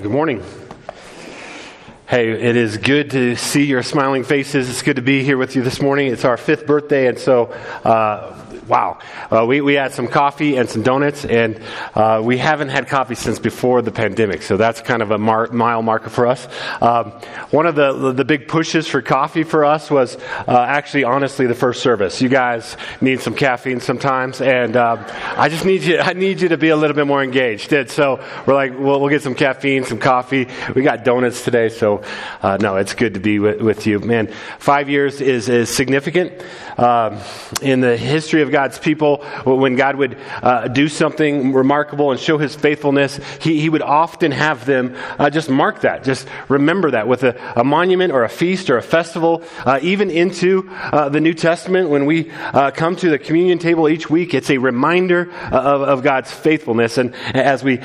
Good morning. Hey, it is good to see your smiling faces. It's good to be here with you this morning. It's our fifth birthday, and so uh, wow. Uh, we, we had some coffee and some donuts, and uh, we haven't had coffee since before the pandemic, so that's kind of a mar- mile marker for us. Um, one of the, the big pushes for coffee for us was uh, actually, honestly, the first service. You guys need some caffeine sometimes, and um, I just need you, I need you to be a little bit more engaged. And so we're like, well, we'll get some caffeine, some coffee. We got donuts today, so uh, no, it's good to be with, with, you. Man, five years is, is significant um, in the history of God God's people, when God would uh, do something remarkable and show his faithfulness, he, he would often have them uh, just mark that, just remember that with a, a, monument or a feast or a festival. Uh, even into uh, the New Testament, when we uh, come to the communion table each week, it's a reminder uh, of, of God's faithfulness. And as we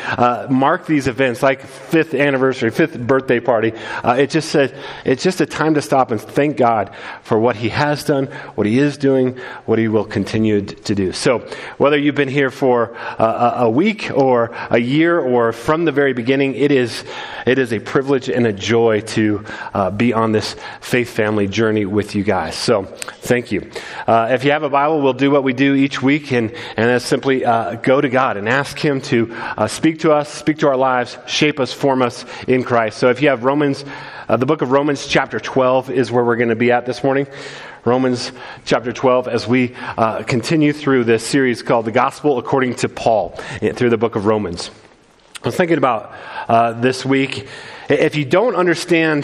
mark these events, like fifth anniversary, fifth birthday party, it just says it's just a time to stop and thank God for what he has done, what he is doing, what he will continue to do. So, whether you've been here for a, a week or a year or from the very beginning, it is, it is a privilege and a joy to uh, be on this faith family journey with you guys. So, thank you. Uh, if you have a Bible, we'll do what we do each week, and, and that's simply uh, go to God and ask Him to uh, speak to us, speak to our lives, shape us, form us in Christ. So, if you have Romans, uh, the book of Romans, chapter 12, is where we're going to be at this morning. Romans chapter 12 as we uh, continue through this series called The Gospel According to Paul eh, through the book of Romans. I was thinking about uh, this week. If you don't understand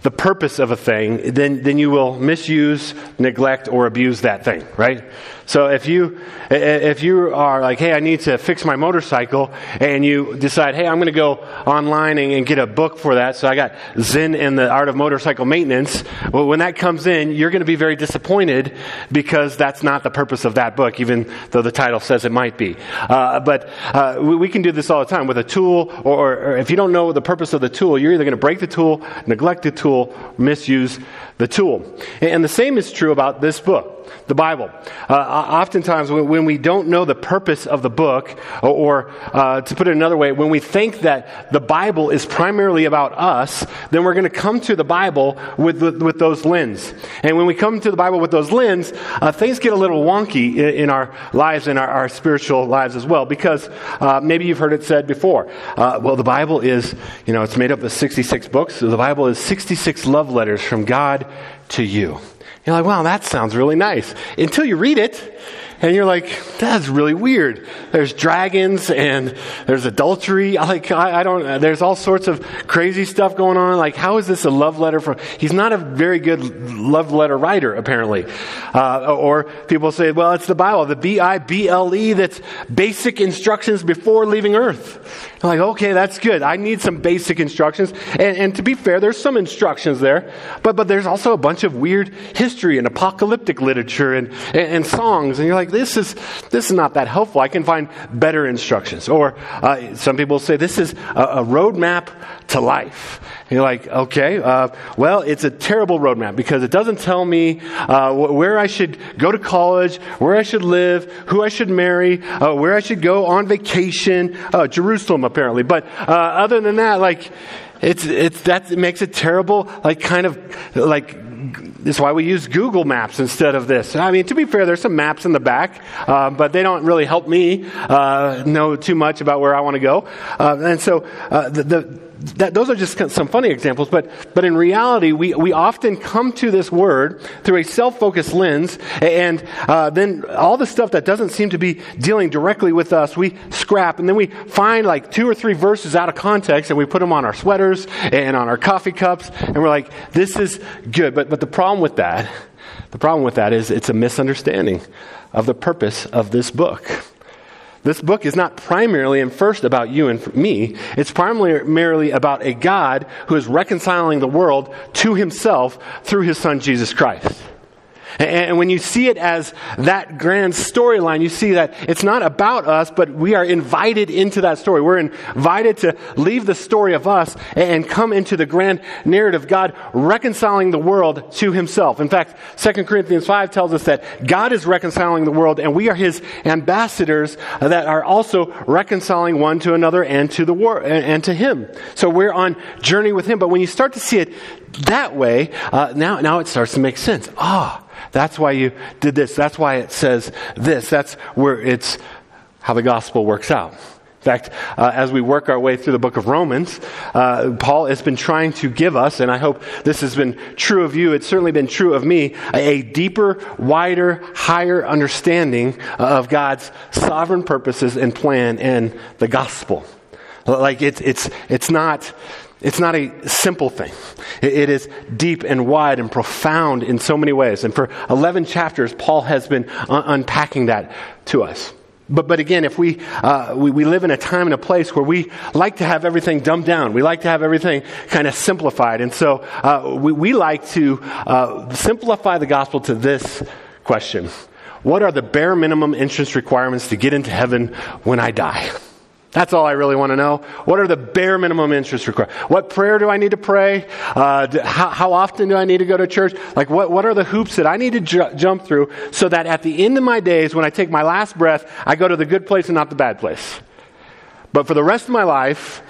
the purpose of a thing, then, then you will misuse, neglect, or abuse that thing, right? So if you if you are like, hey, I need to fix my motorcycle, and you decide, hey, I'm going to go online and, and, get a book for that. So I got Zen and the Art of Motorcycle Maintenance. Well, when that comes in, you're going to be very disappointed because that's not the purpose of that book, even though the title says it might be. Uh, but uh, we, we, can do this all the time with a tool, or, or if you don't know the purpose of the tool, you're either going to break the tool, neglect the tool, misuse the tool. And the same is true about this book the Bible. Uh, oftentimes, when we don't know the purpose of the book, or, uh, to put it another way, when we think that the Bible is primarily about us, then we're going to come to the Bible with, with, with, those lens. And when we come to the Bible with those lens, uh, things get a little wonky in, in our lives and our, our, spiritual lives as well, because uh, maybe you've heard it said before. Uh, well, the Bible is, you know, it's made up of 66 books. So the Bible is 66 love letters from God to you. You're like, wow, that sounds really nice. Until you read it, and you're like, that's really weird. There's dragons and there's adultery. Like, I, I, don't, there's all sorts of crazy stuff going on. Like, how is this a love letter from, he's not a very good love letter writer, apparently. Uh, or people say, well, it's the Bible, the B-I-B-L-E, that's basic instructions before leaving earth. Like, okay, that's good. I need some basic instructions. And, and to be fair, there's some instructions there, but, but there's also a bunch of weird history and apocalyptic literature and, and, and songs. And you're like, this is, this is not that helpful. I can find better instructions. Or uh, some people say this is a, a roadmap to life. And you're like, okay, uh, well, it's a terrible roadmap because it doesn't tell me uh, where I should go to college, where I should live, who I should marry, uh, where I should go on vacation. Uh, Jerusalem, apparently. But uh, other than that, like, it's, it's, that makes it terrible, like, kind of, like, this is why we use Google Maps instead of this. I mean, to be fair, there's some maps in the back, uh, but they don't really help me uh, know too much about where I want to go. Uh, and so uh, the, the that, those are just some funny examples, but, but in reality, we, we often come to this word through a self focused lens, and uh, then all the stuff that doesn't seem to be dealing directly with us, we scrap, and then we find like two or three verses out of context, and we put them on our sweaters and on our coffee cups, and we're like, this is good. But, but the problem with that, the problem with that is it's a misunderstanding of the purpose of this book. This book is not primarily and first about you and me. It's primarily about a God who is reconciling the world to himself through his son Jesus Christ. And when you see it as that grand storyline, you see that it's not about us, but we are invited into that story. We're invited to leave the story of us and come into the grand narrative, God reconciling the world to himself. In fact, 2 Corinthians 5 tells us that God is reconciling the world and we are his ambassadors that are also reconciling one to another and to the world and to him. So we're on journey with him. But when you start to see it that way, uh, now, now it starts to make sense. Ah, that's why you did this. That's why it says this. That's where it's how the gospel works out. In fact, uh, as we work our way through the book of Romans, uh, Paul has been trying to give us, and I hope this has been true of you, it's certainly been true of me, a deeper, wider, higher understanding of God's sovereign purposes and plan and the gospel. Like it's, it's, it's not it's not a simple thing. It is deep and wide and profound in so many ways. And for 11 chapters, Paul has been un- unpacking that to us. But, but again, if we, uh, we, we, live in a time and a place where we like to have everything dumbed down, we like to have everything kind of simplified. And so uh, we, we like to uh, simplify the gospel to this question What are the bare minimum entrance requirements to get into heaven when I die? That's all I really want to know. What are the bare minimum interest required? What prayer do I need to pray? Uh, do, how, how, often do I need to go to church? Like, what, what are the hoops that I need to ju- jump through so that at the end of my days, when I take my last breath, I go to the good place and not the bad place? But for the rest of my life,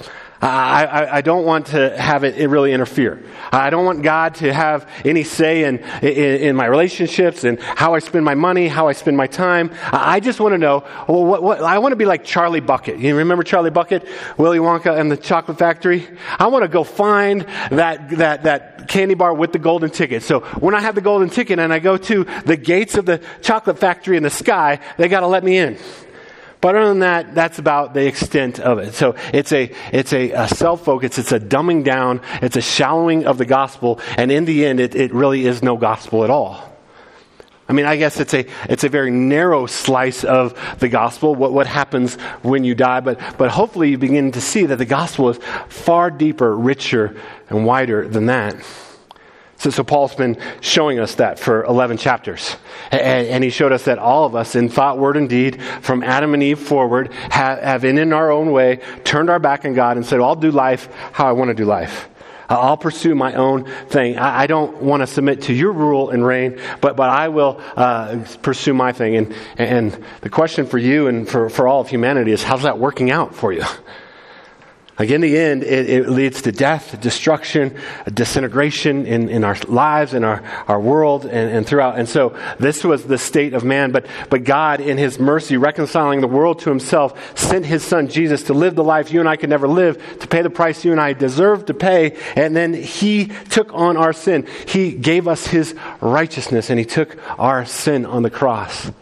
I, I, I, don't want to have it, it, really interfere. I don't want God to have any say in, in, in, my relationships and how I spend my money, how I spend my time. I just want to know, well, what, what, I want to be like Charlie Bucket. You remember Charlie Bucket, Willy Wonka and the Chocolate Factory? I want to go find that, that, that candy bar with the golden ticket. So when I have the golden ticket and I go to the gates of the chocolate factory in the sky, they got to let me in. But other than that, that's about the extent of it. So it's a, it's a, a self-focus, it's a dumbing down, it's a shallowing of the gospel, and in the end, it, it really is no gospel at all. I mean, I guess it's a, it's a very narrow slice of the gospel, what, what happens when you die, but, but hopefully you begin to see that the gospel is far deeper, richer, and wider than that. So, so Paul's been showing us that for 11 chapters. And, and, he showed us that all of us, in thought, word, and deed, from Adam and Eve forward, have, have in, in our own way turned our back on God and said, I'll do life how I want to do life. I'll pursue my own thing. I, I don't want to submit to your rule and reign, but, but I will uh, pursue my thing. And, and the question for you and for, for all of humanity is how's that working out for you? Like in the end, it, it, leads to death, destruction, disintegration in, in our lives, in our, our world, and, and throughout. And so this was the state of man. But, but God, in his mercy, reconciling the world to himself, sent his son Jesus to live the life you and I could never live, to pay the price you and I deserve to pay. And then he took on our sin. He gave us his righteousness, and he took our sin on the cross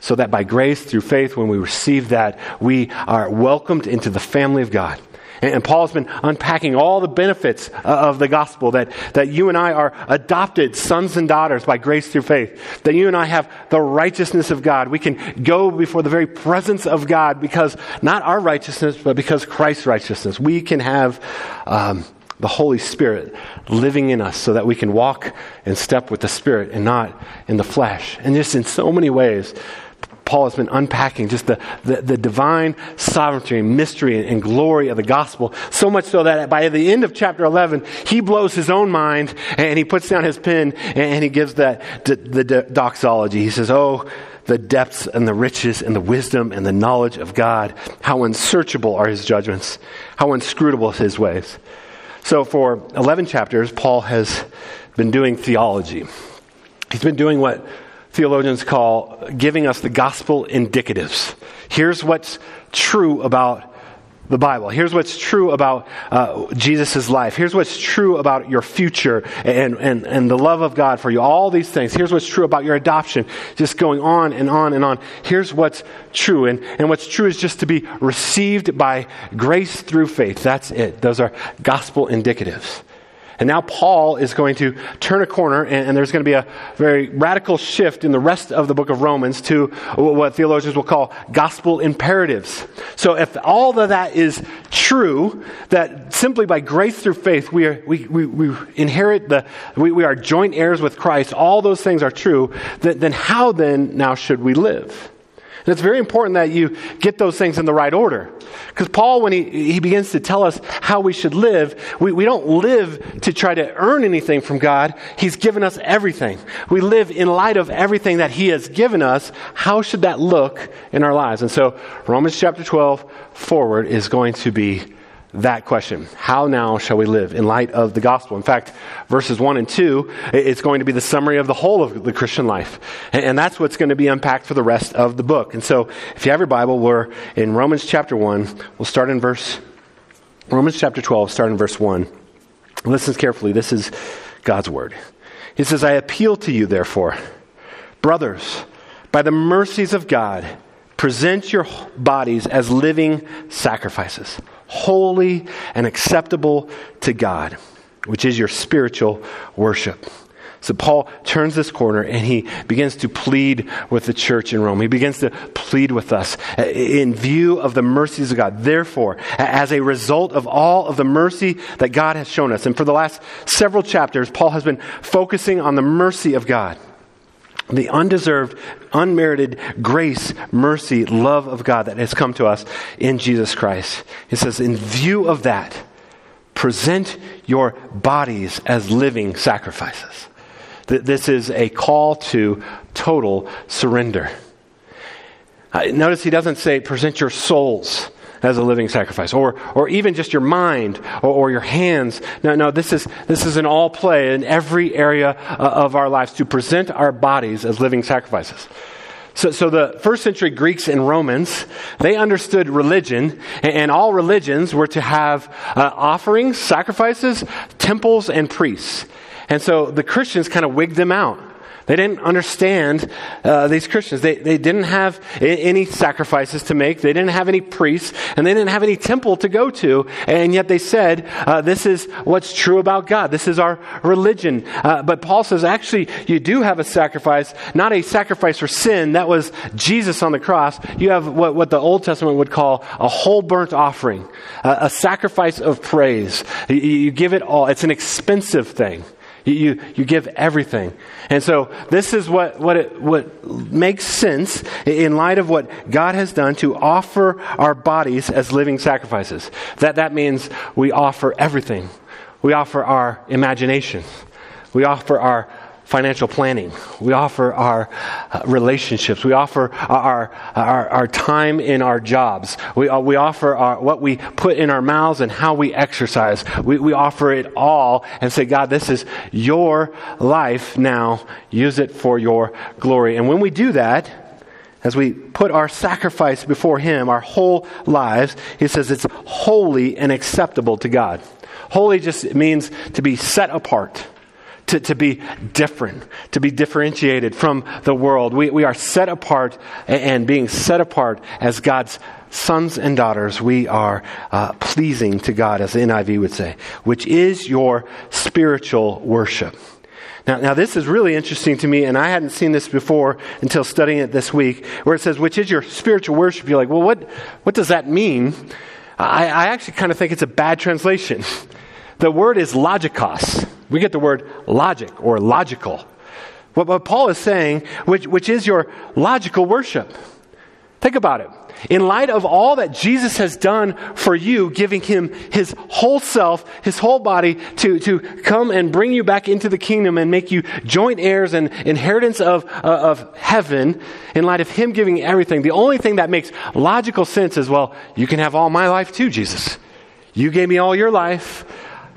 so that by grace through faith, when we receive that, we are welcomed into the family of God. And Paul's been unpacking all the benefits of the gospel that, that you and I are adopted sons and daughters by grace through faith. That you and I have the righteousness of God. We can go before the very presence of God because not our righteousness, but because Christ's righteousness. We can have um, the Holy Spirit living in us so that we can walk and step with the Spirit and not in the flesh. And just in so many ways, Paul has been unpacking just the, the, the, divine sovereignty and mystery and glory of the gospel. So much so that by the end of chapter 11, he blows his own mind and he puts down his pen and he gives that, the, doxology. He says, Oh, the depths and the riches and the wisdom and the knowledge of God. How unsearchable are his judgments. How inscrutable his ways. So for 11 chapters, Paul has been doing theology. He's been doing what theologians call giving us the gospel indicatives. Here's what's true about the Bible. Here's what's true about uh, Jesus' life. Here's what's true about your future and, and, and the love of God for you. All these things. Here's what's true about your adoption. Just going on and on and on. Here's what's true. And, and what's true is just to be received by grace through faith. That's it. Those are gospel indicatives. And now Paul is going to turn a corner, and, and, there's going to be a very radical shift in the rest of the book of Romans to what theologians will call gospel imperatives. So if all of that is true, that simply by grace through faith we, are, we, we, we inherit the, we, we are joint heirs with Christ, all those things are true, then, then how then now should we live? And it's very important that you get those things in the right order. Because Paul, when he, he begins to tell us how we should live, we, we don't live to try to earn anything from God. He's given us everything. We live in light of everything that He has given us. How should that look in our lives? And so, Romans chapter 12 forward is going to be that question. How now shall we live in light of the gospel? In fact, verses 1 and 2, it's going to be the summary of the whole of the Christian life. And that's what's going to be unpacked for the rest of the book. And so, if you have your Bible, we're in Romans chapter 1. We'll start in verse, Romans chapter 12, start in verse 1. Listen carefully. This is God's word. He says, I appeal to you, therefore, brothers, by the mercies of God, present your bodies as living sacrifices holy and acceptable to God, which is your spiritual worship. So Paul turns this corner and he begins to plead with the church in Rome. He begins to plead with us in view of the mercies of God. Therefore, as a result of all of the mercy that God has shown us, and for the last several chapters, Paul has been focusing on the mercy of God the undeserved, unmerited grace, mercy, love of God that has come to us in Jesus Christ. He says, in view of that, present your bodies as living sacrifices. This is a call to total surrender. Notice he doesn't say present your souls as a living sacrifice, or, or even just your mind or, or your hands. No, no, this is, this is an all play in every area uh, of our lives to present our bodies as living sacrifices. So, so the first century Greeks and Romans, they understood religion, and, all religions were to have uh, offerings, sacrifices, temples, and priests. And so the Christians kind of wigged them out. They didn't understand uh, these Christians. They, they didn't have any sacrifices to make. They didn't have any priests, and they didn't have any temple to go to. And yet they said, uh, this is what's true about God. This is our religion. Uh, but Paul says, actually, you do have a sacrifice, not a sacrifice for sin. That was Jesus on the cross. You have what, what the Old Testament would call a whole burnt offering, a sacrifice of praise. You, you give it all. It's an expensive thing. You, you give everything. And so this is what, what, it, what makes sense in light of what God has done to offer our bodies as living sacrifices. That, that means we offer everything. We offer our imagination. We offer our financial planning. We offer our uh, relationships. We offer our, our, our, time in our jobs. We, uh, we offer our, what we put in our mouths and how we exercise. We, we offer it all and say, God, this is your life now. Use it for your glory. And when we do that, as we put our sacrifice before Him, our whole lives, He says it's holy and acceptable to God. Holy just means to be set apart to, to be different, to be differentiated from the world. We, we are set apart, and being set apart as God's sons and daughters, we are uh, pleasing to God, as the NIV would say, which is your spiritual worship. Now, now, this is really interesting to me, and I hadn't seen this before until studying it this week, where it says, which is your spiritual worship. You're like, well, what, what does that mean? I, I actually kind of think it's a bad translation. The word is logikos. We get the word logic or logical. What, what Paul is saying, which, which is your logical worship. Think about it. In light of all that Jesus has done for you, giving him his whole self, his whole body to, to come and bring you back into the kingdom and make you joint heirs and inheritance of, uh, of heaven, in light of him giving everything, the only thing that makes logical sense is, well, you can have all my life too, Jesus. You gave me all your life.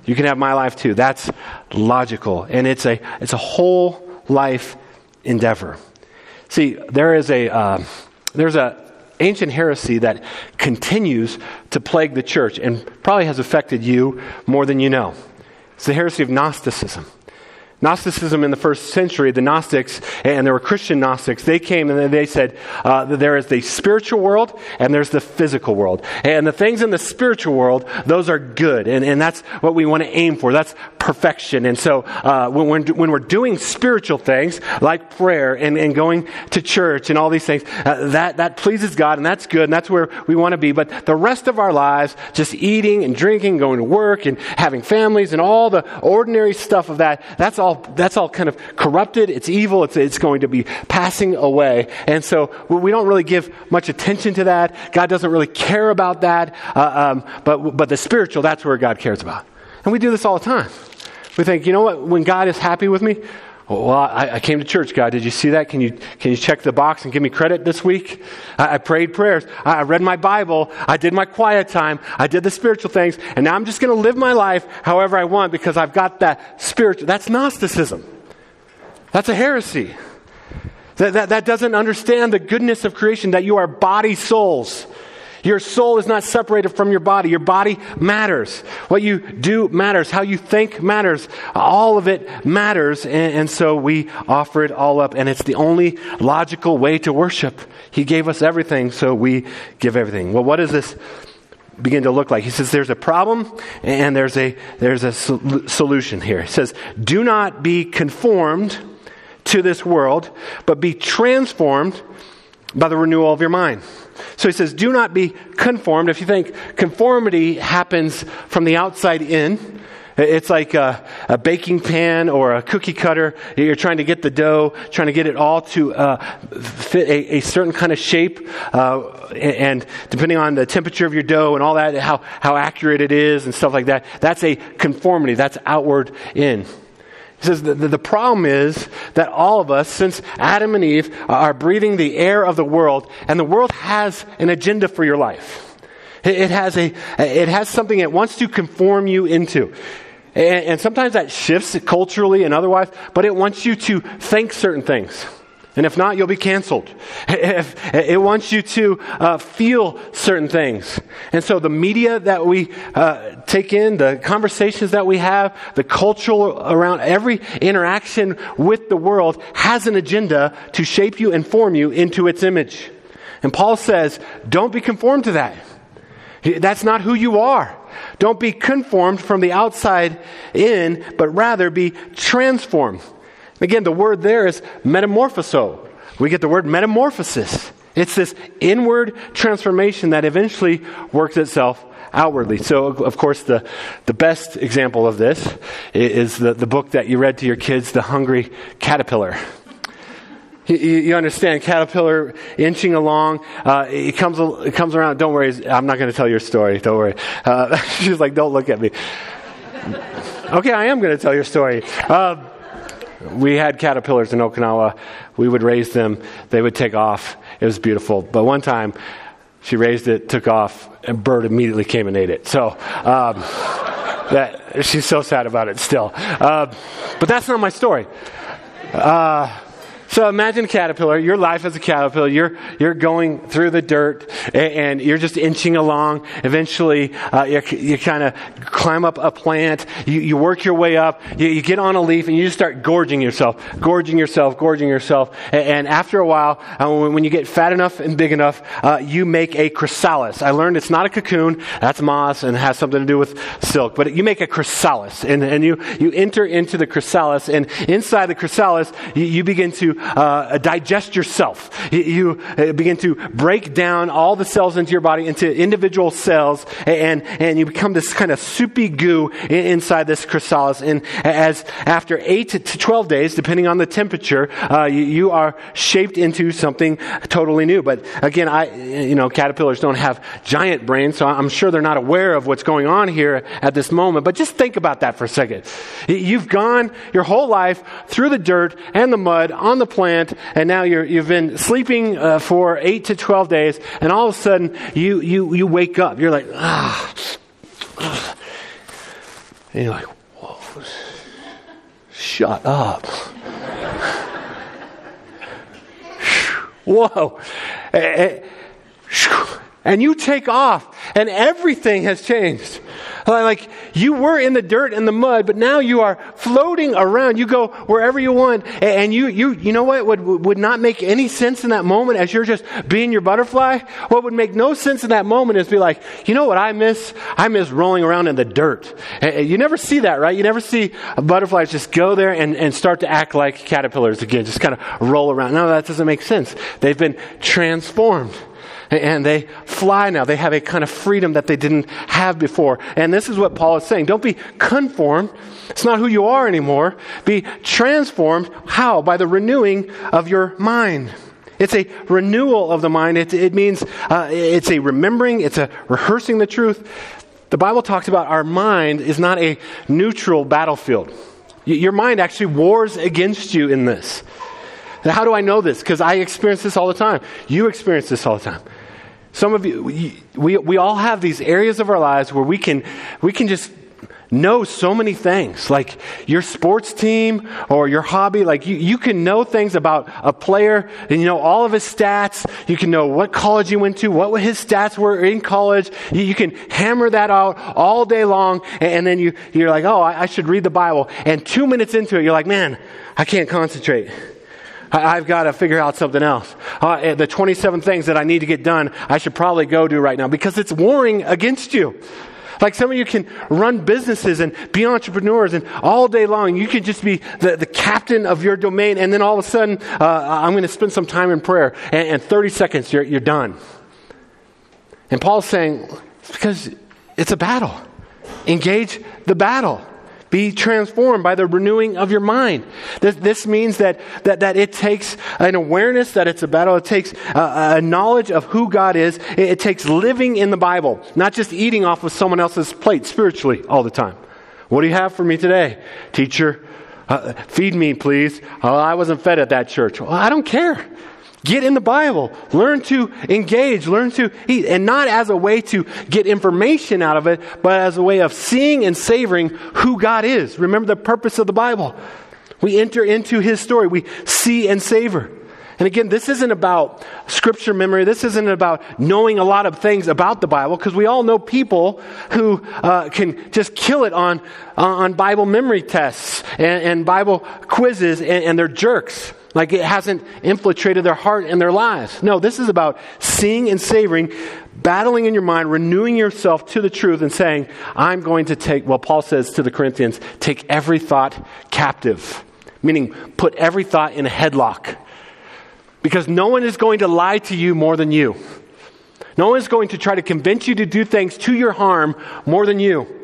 You can have my life too. That's logical. And it's a, it's a whole life endeavor. See, there is a, uh, there's a ancient heresy that continues to plague the church and probably has affected you more than you know. It's the heresy of Gnosticism. Gnosticism in the first century, the Gnostics, and there were Christian Gnostics, they came and they said uh, there is the spiritual world and there's the physical world. And the things in the spiritual world, those are good. And, and that's what we want to aim for. That's perfection. And so uh, when, we're, when we're doing spiritual things like prayer and, and going to church and all these things, uh, that, that pleases God and that's good and that's where we want to be. But the rest of our lives, just eating and drinking, going to work and having families and all the ordinary stuff of that, that's all, that's all kind of corrupted. It's evil. It's, it's going to be passing away. And so we don't really give much attention to that. God doesn't really care about that. Uh, um, but, but the spiritual, that's where God cares about. And we do this all the time. We think, you know what, when God is happy with me, well, I, I, came to church, God. Did you see that? Can you, can you check the box and give me credit this week? I, I prayed prayers. I, I, read my Bible. I did my quiet time. I did the spiritual things. And now I'm just going to live my life however I want because I've got that spiritual. That's Gnosticism. That's a heresy. That, that, that doesn't understand the goodness of creation, that you are body souls. Your soul is not separated from your body. Your body matters. What you do matters. How you think matters. All of it matters. And, and, so we offer it all up. And it's the only logical way to worship. He gave us everything, so we give everything. Well, what does this begin to look like? He says there's a problem and there's a, there's a solution here. He says, do not be conformed to this world, but be transformed by the renewal of your mind. So he says, do not be conformed. If you think conformity happens from the outside in, it's like a, a, baking pan or a cookie cutter. You're trying to get the dough, trying to get it all to uh, fit a, a, certain kind of shape. Uh, and depending on the temperature of your dough and all that, how, how accurate it is and stuff like that, that's a conformity. That's outward in. He says the, the problem is that all of us, since Adam and Eve, are breathing the air of the world, and the world has an agenda for your life. It has, a, it has something it wants to conform you into. And, and sometimes that shifts culturally and otherwise, but it wants you to think certain things. And if not, you'll be canceled. If, it wants you to uh, feel certain things. And so the media that we uh, take in, the conversations that we have, the cultural around every interaction with the world has an agenda to shape you and form you into its image. And Paul says, don't be conformed to that. That's not who you are. Don't be conformed from the outside in, but rather be transformed. Again, the word there is metamorphoso. We get the word metamorphosis. It's this inward transformation that eventually works itself outwardly. So, of course, the, the best example of this is the, the book that you read to your kids, The Hungry Caterpillar. You, understand, caterpillar inching along. Uh, it comes, it comes around. Don't worry, I'm not going to tell your story. Don't worry. Uh, she's like, don't look at me. okay, I am going to tell your story. Uh, we had caterpillars in Okinawa. We would raise them. They would take off. It was beautiful. But one time, she raised it, took off, and bird immediately came and ate it. So um, that she's so sad about it still. Uh, but that's not my story. Uh, so imagine a caterpillar, your life as a caterpillar, you're, you're going through the dirt and, you're just inching along. Eventually, uh, you, you kind of climb up a plant, you, you work your way up, you, you, get on a leaf and you just start gorging yourself, gorging yourself, gorging yourself. And, and after a while, uh, when, when, you get fat enough and big enough, uh, you make a chrysalis. I learned it's not a cocoon, that's moss and has something to do with silk, but you make a chrysalis and, and you, you enter into the chrysalis and inside the chrysalis, you, you begin to uh, digest yourself. You uh, begin to break down all the cells into your body into individual cells, and, and you become this kind of soupy goo inside this chrysalis. And as after 8 to 12 days, depending on the temperature, uh, you, you, are shaped into something totally new. But again, I, you know, caterpillars don't have giant brains, so I'm sure they're not aware of what's going on here at this moment. But just think about that for a second. You've gone your whole life through the dirt and the mud on the plant, and now you have been sleeping uh, for eight to 12 days, and all of a sudden you, you, you wake up. You're like, ah. And you're like, whoa, shut up. Whoa. And you take off, and everything has changed. Like you were in the dirt and the mud, but now you are floating around. You go wherever you want. And you, you, you know what would, would not make any sense in that moment as you're just being your butterfly? What would make no sense in that moment is be like, you know what I miss? I miss rolling around in the dirt. You never see that, right? You never see butterflies just go there and, and start to act like caterpillars again, just kind of roll around. No, that doesn't make sense. They've been transformed and they fly now. They have a kind of freedom that they didn't have before. And this is what Paul is saying. Don't be conformed. It's not who you are anymore. Be transformed. How? By the renewing of your mind. It's a renewal of the mind. It, it means uh, it's a remembering, it's a rehearsing the truth. The Bible talks about our mind is not a neutral battlefield. Your mind actually wars against you in this. how do I know this? Because I experience this all the time. You experience this all the time. Some of you, we, we all have these areas of our lives where we can, we can just know so many things, like your sports team or your hobby. Like you, you can know things about a player and you know all of his stats. You can know what college he went to, what his stats were in college. You, you can hammer that out all day long. And, and then you, you're like, oh, I, I should read the Bible. And two minutes into it, you're like, man, I can't concentrate. I, have got to figure out something else. Uh, eh, the 27 things that I need to get done, I should probably go do right now because it's warring against you. Like some of you can run businesses and be entrepreneurs, and all day long you can just be the, the captain of your domain, and then all of a sudden, uh, I'm going to spend some time in prayer, and, and 30 seconds, you're, you're done. And Paul's saying, because it's a battle. Engage the battle. Be transformed by the renewing of your mind. This, this means that, that, that it takes an awareness that it's a battle. It takes a, a knowledge of who God is. It, it, takes living in the Bible, not just eating off of someone else's plate spiritually all the time. What do you have for me today? Teacher, uh, feed me, please. Oh, I wasn't fed at that church. Well, I don't care. Get in the Bible. Learn to engage. Learn to eat. And not as a way to get information out of it, but as a way of seeing and savoring who God is. Remember the purpose of the Bible. We enter into His story. We see and savor. And again, this isn't about scripture memory. This isn't about knowing a lot of things about the Bible, because we all know people who uh, can just kill it on, on Bible memory tests and, and Bible quizzes, and, and they're jerks. Like it hasn't infiltrated their heart and their lives. No, this is about seeing and savoring, battling in your mind, renewing yourself to the truth, and saying, I'm going to take, well, Paul says to the Corinthians, take every thought captive, meaning put every thought in a headlock. Because no one is going to lie to you more than you. No one is going to try to convince you to do things to your harm more than you.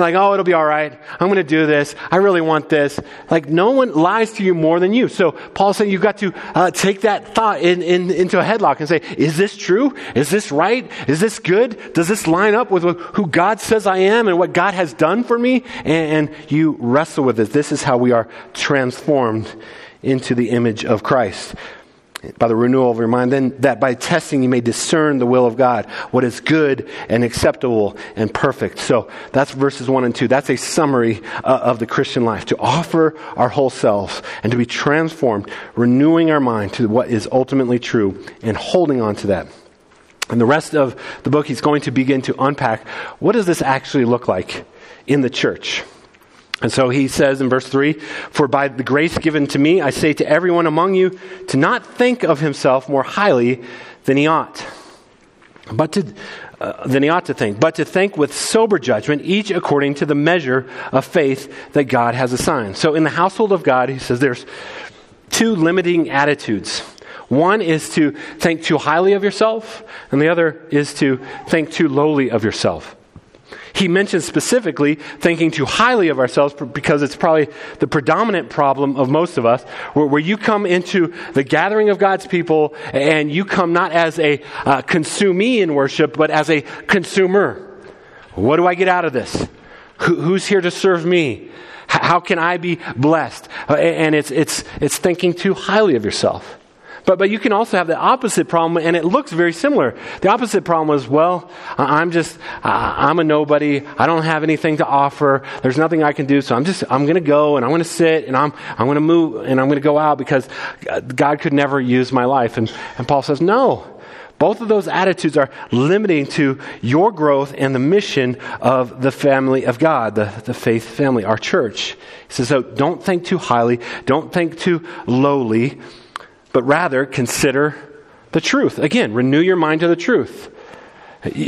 You're like, oh, it'll be all right. I'm going to do this. I really want this. Like, no one lies to you more than you. So, Paul's saying you've got to uh, take that thought in, in, into a headlock and say, is this true? Is this right? Is this good? Does this line up with who God says I am and what God has done for me? And, and you wrestle with it. This is how we are transformed into the image of Christ by the renewal of your mind, then that by testing you may discern the will of God, what is good and acceptable and perfect. So that's verses 1 and 2. That's a summary uh, of the Christian life to offer our whole selves and to be transformed, renewing our mind to what is ultimately true and holding on to that. And the rest of the book, he's going to begin to unpack what does this actually look like in the church? And so he says in verse 3 For by the grace given to me, I say to everyone among you to not think of himself more highly than he ought, but to, uh, than he ought to think, but to think with sober judgment, each according to the measure of faith that God has assigned. So in the household of God, he says there's two limiting attitudes. One is to think too highly of yourself, and the other is to think too lowly of yourself. He mentions specifically thinking too highly of ourselves because it's probably the predominant problem of most of us, where, where you come into the gathering of God's people and you come not as a uh, consumee in worship, but as a consumer. What do I get out of this? Who, who's here to serve me? How can I be blessed? And it's, it's, it's thinking too highly of yourself. But, but you can also have the opposite problem, and it looks very similar. The opposite problem is, well, I'm just, I'm a nobody. I don't have anything to offer. There's nothing I can do, so I'm just, I'm going to go and I'm going to sit and I'm, I'm going to move and I'm going to go out because God could never use my life. And, and Paul says, no. Both of those attitudes are limiting to your growth and the mission of the family of God, the, the faith family, our church. He says, so don't think too highly, don't think too lowly, but rather consider the truth. Again, renew your mind to the truth.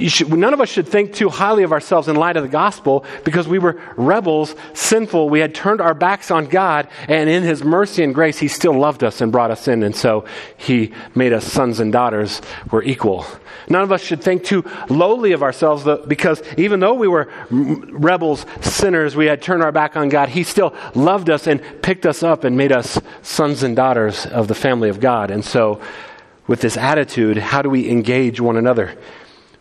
Should, none of us should think too highly of ourselves in light of the gospel because we were rebels, sinful. We had turned our backs on God, and in His mercy and grace, He still loved us and brought us in, and so He made us sons and daughters. We're equal. None of us should think too lowly of ourselves because even though we were rebels, sinners, we had turned our back on God, He still loved us and picked us up and made us sons and daughters of the family of God. And so, with this attitude, how do we engage one another?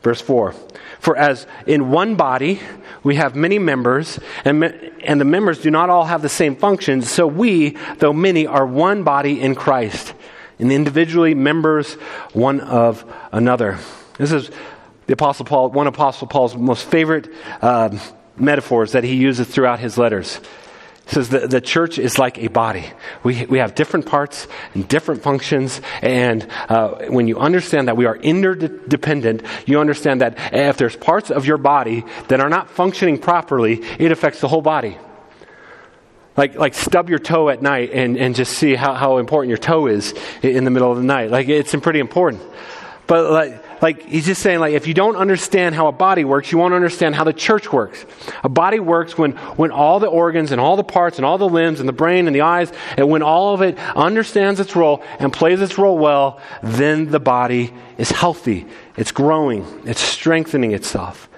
Verse 4 For as in one body we have many members, and, and the members do not all have the same functions, so we, though many, are one body in Christ, and individually members one of another. This is the Apostle Paul, one Apostle Paul's most favorite uh, metaphors that he uses throughout his letters says the, the church is like a body. We, we have different parts and different functions. And uh, when you understand that we are interdependent, you understand that if there's parts of your body that are not functioning properly, it affects the whole body. Like, like stub your toe at night and, and just see how, how important your toe is in the middle of the night. Like, it's pretty important. But like, like he's just saying like if you don't understand how a body works you won't understand how the church works. A body works when when all the organs and all the parts and all the limbs and the brain and the eyes and when all of it understands its role and plays its role well then the body is healthy. It's growing. It's strengthening itself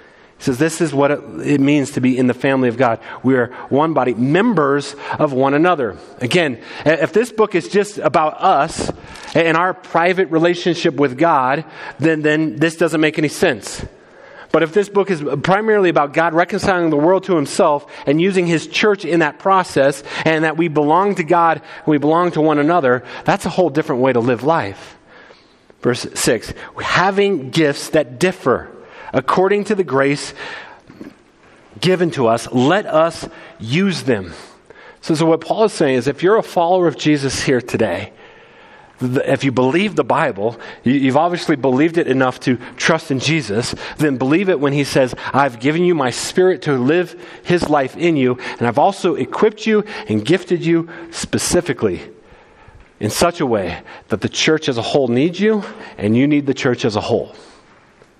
says this is what it, means to be in the family of God. We are one body, members of one another. Again, if this book is just about us and our private relationship with God, then, then this doesn't make any sense. But if this book is primarily about God reconciling the world to himself and using his church in that process, and that we belong to God and we belong to one another, that's a whole different way to live life. Verse 6 having gifts that differ according to the grace given to us, let us use them. So, so what Paul is saying is if you're a follower of Jesus here today, if you believe the Bible, you've obviously believed it enough to trust in Jesus, then believe it when he says, I've given you my spirit to live his life in you, and I've also equipped you and gifted you specifically in such a way that the church as a whole needs you, and you need the church as a whole.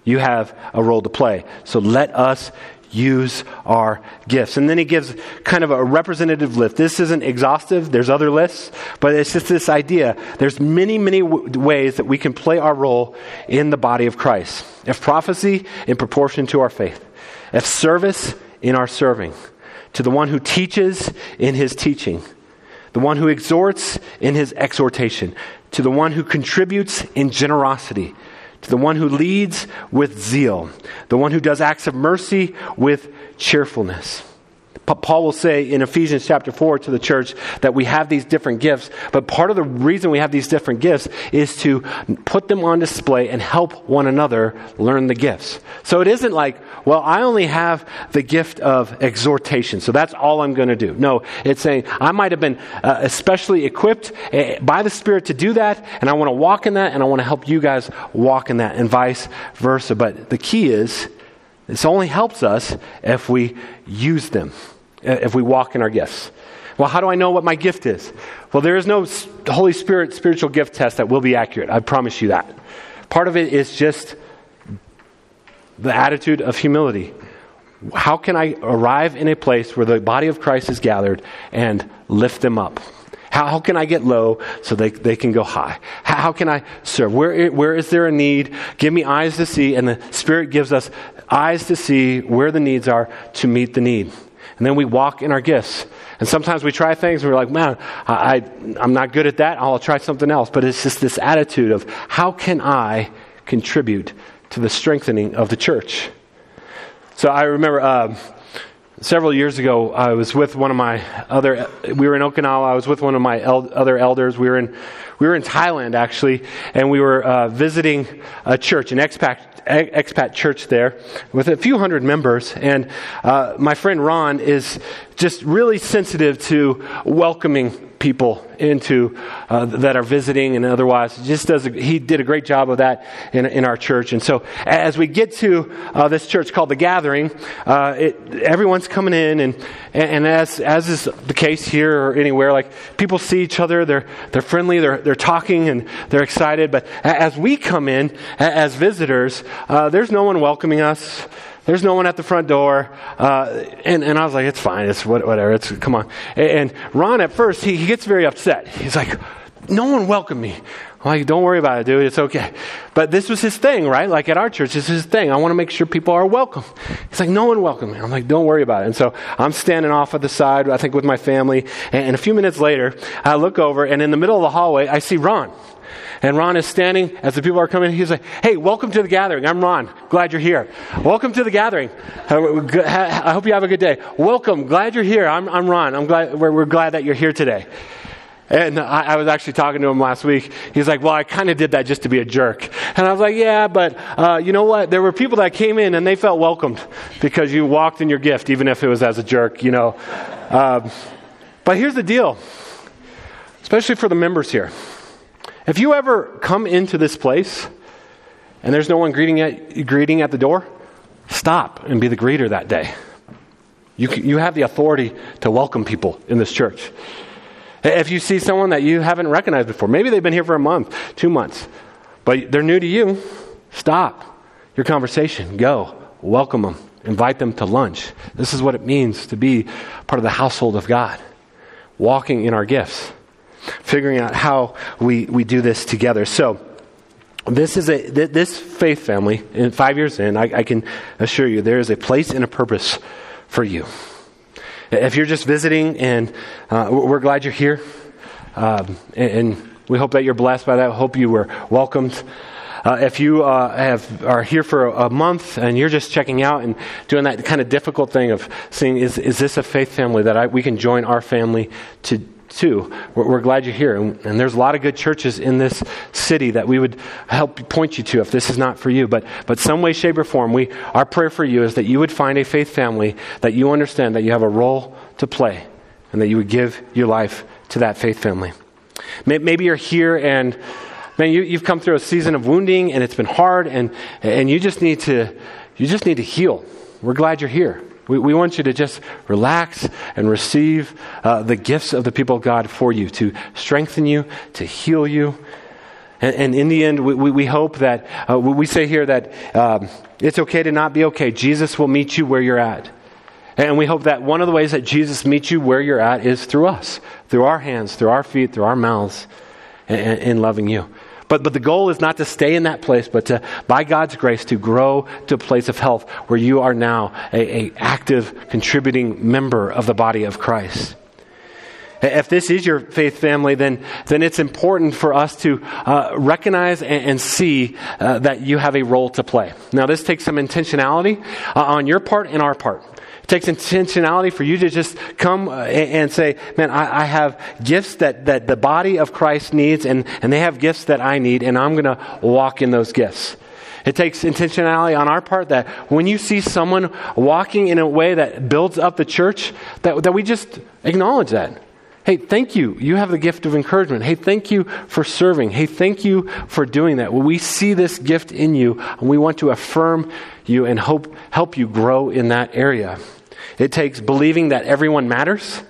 You have a role to play. So let us use our gifts. And then he gives kind of a representative list. This isn't exhaustive, there's other lists, but it's just this idea. There's many, many w- ways that we can play our role in the body of Christ. If prophecy, in proportion to our faith. If service, in our serving. To the one who teaches, in his teaching. The one who exhorts, in his exhortation. To the one who contributes, in generosity to the one who leads with zeal, the one who does acts of mercy with cheerfulness. Paul will say in Ephesians chapter 4 to the church that we have these different gifts, but part of the reason we have these different gifts is to put them on display and help one another learn the gifts. So it isn't like, well, I only have the gift of exhortation, so that's all I'm going to do. No, it's saying I might have been uh, especially equipped uh, by the Spirit to do that, and I want to walk in that, and I want to help you guys walk in that, and vice versa. But the key is, this only helps us if we use them. Uh, if we walk in our gifts. Well, how do I know what my gift is? Well, there is no Holy Spirit spiritual gift test that will be accurate. I promise you that. Part of it is just the attitude of humility. How can I arrive in a place where the body of Christ is gathered and lift them up? How, how can I get low so they, they can go high? How, how can I serve? Where, where is there a need? Give me eyes to see, and the Spirit gives us eyes to see where the needs are to meet the need. And then we walk in our gifts. And sometimes we try things and we're like, man, I, I, I'm not good at that. I'll try something else. But it's just this attitude of how can I contribute to the strengthening of the church? So I remember uh, several years ago, I was with one of my other, we were in Okinawa. I was with one of my el- other elders. We were in, we were in Thailand actually, and we were uh, visiting a church, an expat expat church there with a few hundred members. And uh, my friend Ron is just really sensitive to welcoming people into uh, that are visiting and otherwise. Just does a, he did a great job of that in, in our church. And so as we get to uh, this church called the Gathering, uh, it, everyone's coming in, and and as as is the case here or anywhere, like people see each other, they're they're friendly, they're they're talking, and they're excited. But as we come in as visitors, uh, there's no one welcoming us. There's no one at the front door. Uh, and, and I was like, it's fine. It's whatever. It's, come on. And Ron, at first, he, he gets very upset. He's like, no one welcomed me. I'm like, don't worry about it, dude. It's okay. But this was his thing, right? Like at our church, this is his thing. I want to make sure people are welcome. He's like, no one welcomed me. I'm like, don't worry about it. And so I'm standing off at the side, I think with my family. And, and a few minutes later, I look over, and in the middle of the hallway, I see Ron. And Ron is standing as the people are coming. He's like, Hey, welcome to the gathering. I'm Ron. Glad you're here. Welcome to the gathering. I hope you have a good day. Welcome. Glad you're here. I'm, I'm Ron. I'm glad, we're, we're glad that you're here today. And I, I, was actually talking to him last week. He's like, Well, I kind of did that just to be a jerk. And I was like, Yeah, but uh, you know what? There were people that came in and they felt welcomed because you walked in your gift, even if it was as a jerk, you know. Um, but here's the deal, especially for the members here. If you ever come into this place and there's no one greeting at, greeting at the door, stop and be the greeter that day. You, you have the authority to welcome people in this church. If you see someone that you haven't recognized before, maybe they've been here for a month, two months, but they're new to you, stop your conversation. Go, welcome them, invite them to lunch. This is what it means to be part of the household of God, walking in our gifts figuring out how we, we do this together. So, this is a this faith family in five years in I, I, can assure you there is a place and a purpose for you. If you're just visiting and uh, we're glad you're here um, and, and, we hope that you're blessed by that. We hope you were welcomed. Uh, if you uh, have, are here for a, a, month and you're just checking out and doing that kind of difficult thing of seeing, is, is this a faith family that I, we can join our family to, too. We're, we're glad you're here. And, and, there's a lot of good churches in this city that we would help point you to if this is not for you. But, but some way, shape, or form, we, our prayer for you is that you would find a faith family that you understand that you have a role to play and that you would give your life to that faith family. Maybe you're here and man, you, you've come through a season of wounding and it's been hard and, and you just need to, you just need to heal. We're glad you're here. We, we want you to just relax and receive uh, the gifts of the people of God for you to strengthen you, to heal you. And, and in the end, we, we hope that uh, we say here that um, it's okay to not be okay. Jesus will meet you where you're at. And we hope that one of the ways that Jesus meets you where you're at is through us, through our hands, through our feet, through our mouths, in loving you. But, but the goal is not to stay in that place, but to, by God's grace, to grow to a place of health where you are now a, a active, contributing member of the body of Christ. If this is your faith family, then, then it's important for us to uh, recognize and, and see uh, that you have a role to play. Now, this takes some intentionality uh, on your part and our part. It takes intentionality for you to just come uh, and say, man, I, I, have gifts that, that the body of Christ needs, and, and they have gifts that I need, and I'm going to walk in those gifts. It takes intentionality on our part that when you see someone walking in a way that builds up the church, that, that we just acknowledge that. Hey, thank you. You have the gift of encouragement. Hey, thank you for serving. Hey, thank you for doing that. Well, we see this gift in you, and we want to affirm you and hope, help you grow in that area. It takes believing that everyone matters.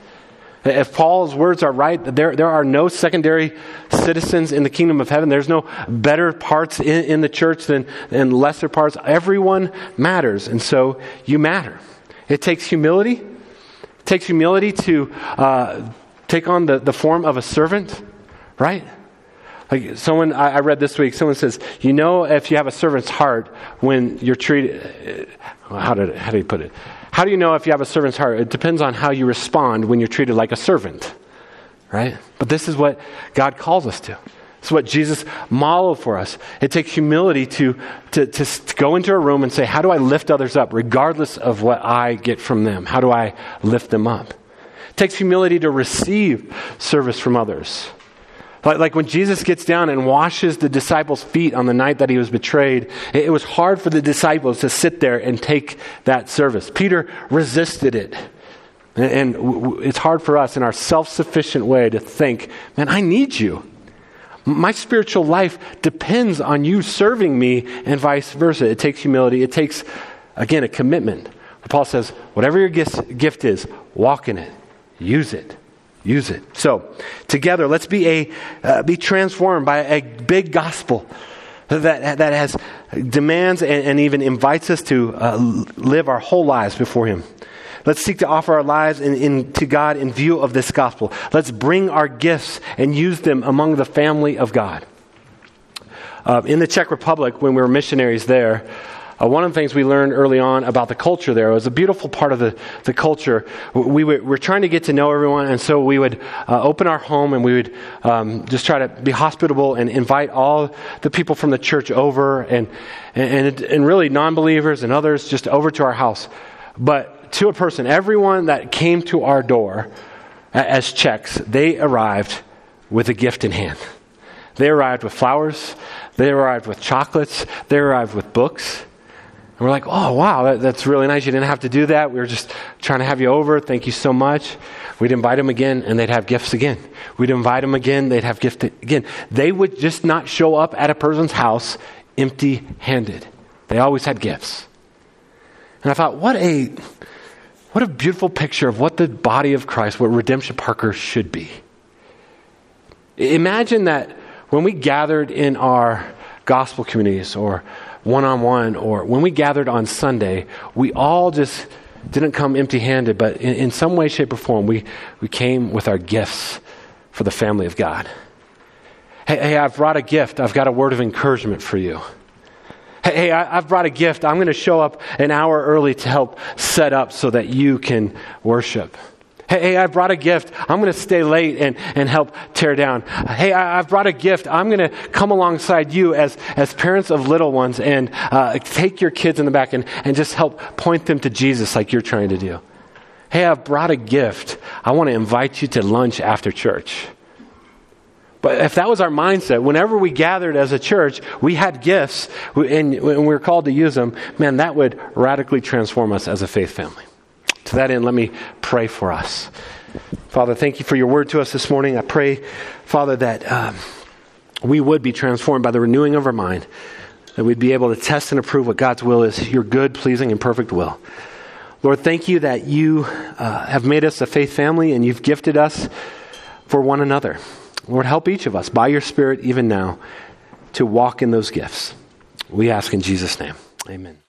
If Paul's words are right, there, there are no secondary citizens in the kingdom of heaven. There's no better parts in, in the church than, than lesser parts. Everyone matters, and so you matter. It takes humility. It takes humility to uh, take on the, the form of a servant, right? Like someone I, I read this week, someone says, you know if you have a servant's heart when you're treated. Uh, how did how do you put it? How do you know if you have a servant's heart? It depends on how you respond when you're treated like a servant, right? But this is what God calls us to. It's what Jesus modeled for us. It takes humility to, to, to, go into a room and say, How do I lift others up, regardless of what I get from them? How do I lift them up? It takes humility to receive service from others. Like, when Jesus gets down and washes the disciples' feet on the night that he was betrayed, it, was hard for the disciples to sit there and take that service. Peter resisted it. And, it's hard for us in our self sufficient way to think, man, I need you. My spiritual life depends on you serving me, and vice versa. It takes humility. It takes, again, a commitment. Paul says, whatever your gift is, walk in it, use it. Use it. So, together, let's be a uh, be transformed by a big gospel that that has demands and, and even invites us to uh, live our whole lives before Him. Let's seek to offer our lives in, in, to God in view of this gospel. Let's bring our gifts and use them among the family of God. Uh, in the Czech Republic, when we were missionaries there, uh, one of the things we learned early on about the culture there was a beautiful part of the, the culture. We were, were trying to get to know everyone, and so we would uh, open our home and we would um, just try to be hospitable and invite all the people from the church over and, and, and really non believers and others just over to our house. But to a person, everyone that came to our door as Czechs, they arrived with a gift in hand. They arrived with flowers, they arrived with chocolates, they arrived with books. We're like, oh, wow, that, that's really nice. You didn't have to do that. We were just trying to have you over. Thank you so much. We'd invite them again, and they'd have gifts again. We'd invite them again, they'd have gifts again. They would just not show up at a person's house empty handed. They always had gifts. And I thought, what a what a beautiful picture of what the body of Christ, what Redemption Parker should be. Imagine that when we gathered in our gospel communities or one on one, or when we gathered on Sunday, we all just didn't come empty handed, but in, in, some way, shape, or form, we, we came with our gifts for the family of God. Hey, hey, I've brought a gift. I've got a word of encouragement for you. Hey, hey, I, have brought a gift. I'm going to show up an hour early to help set up so that you can worship. Hey, I brought a gift. I'm going to stay late and, and help tear down. Hey, I, have brought a gift. I'm going to come alongside you as, as parents of little ones and uh, take your kids in the back and, and just help point them to Jesus like you're trying to do. Hey, I've brought a gift. I want to invite you to lunch after church. But if that was our mindset, whenever we gathered as a church, we had gifts and we were called to use them, man, that would radically transform us as a faith family. To that end, let me pray for us. Father, thank you for your word to us this morning. I pray, Father, that um, we would be transformed by the renewing of our mind, that we'd be able to test and approve what God's will is, your good, pleasing, and perfect will. Lord, thank you that you uh, have made us a faith family and you've gifted us for one another. Lord, help each of us by your Spirit even now to walk in those gifts. We ask in Jesus' name. Amen.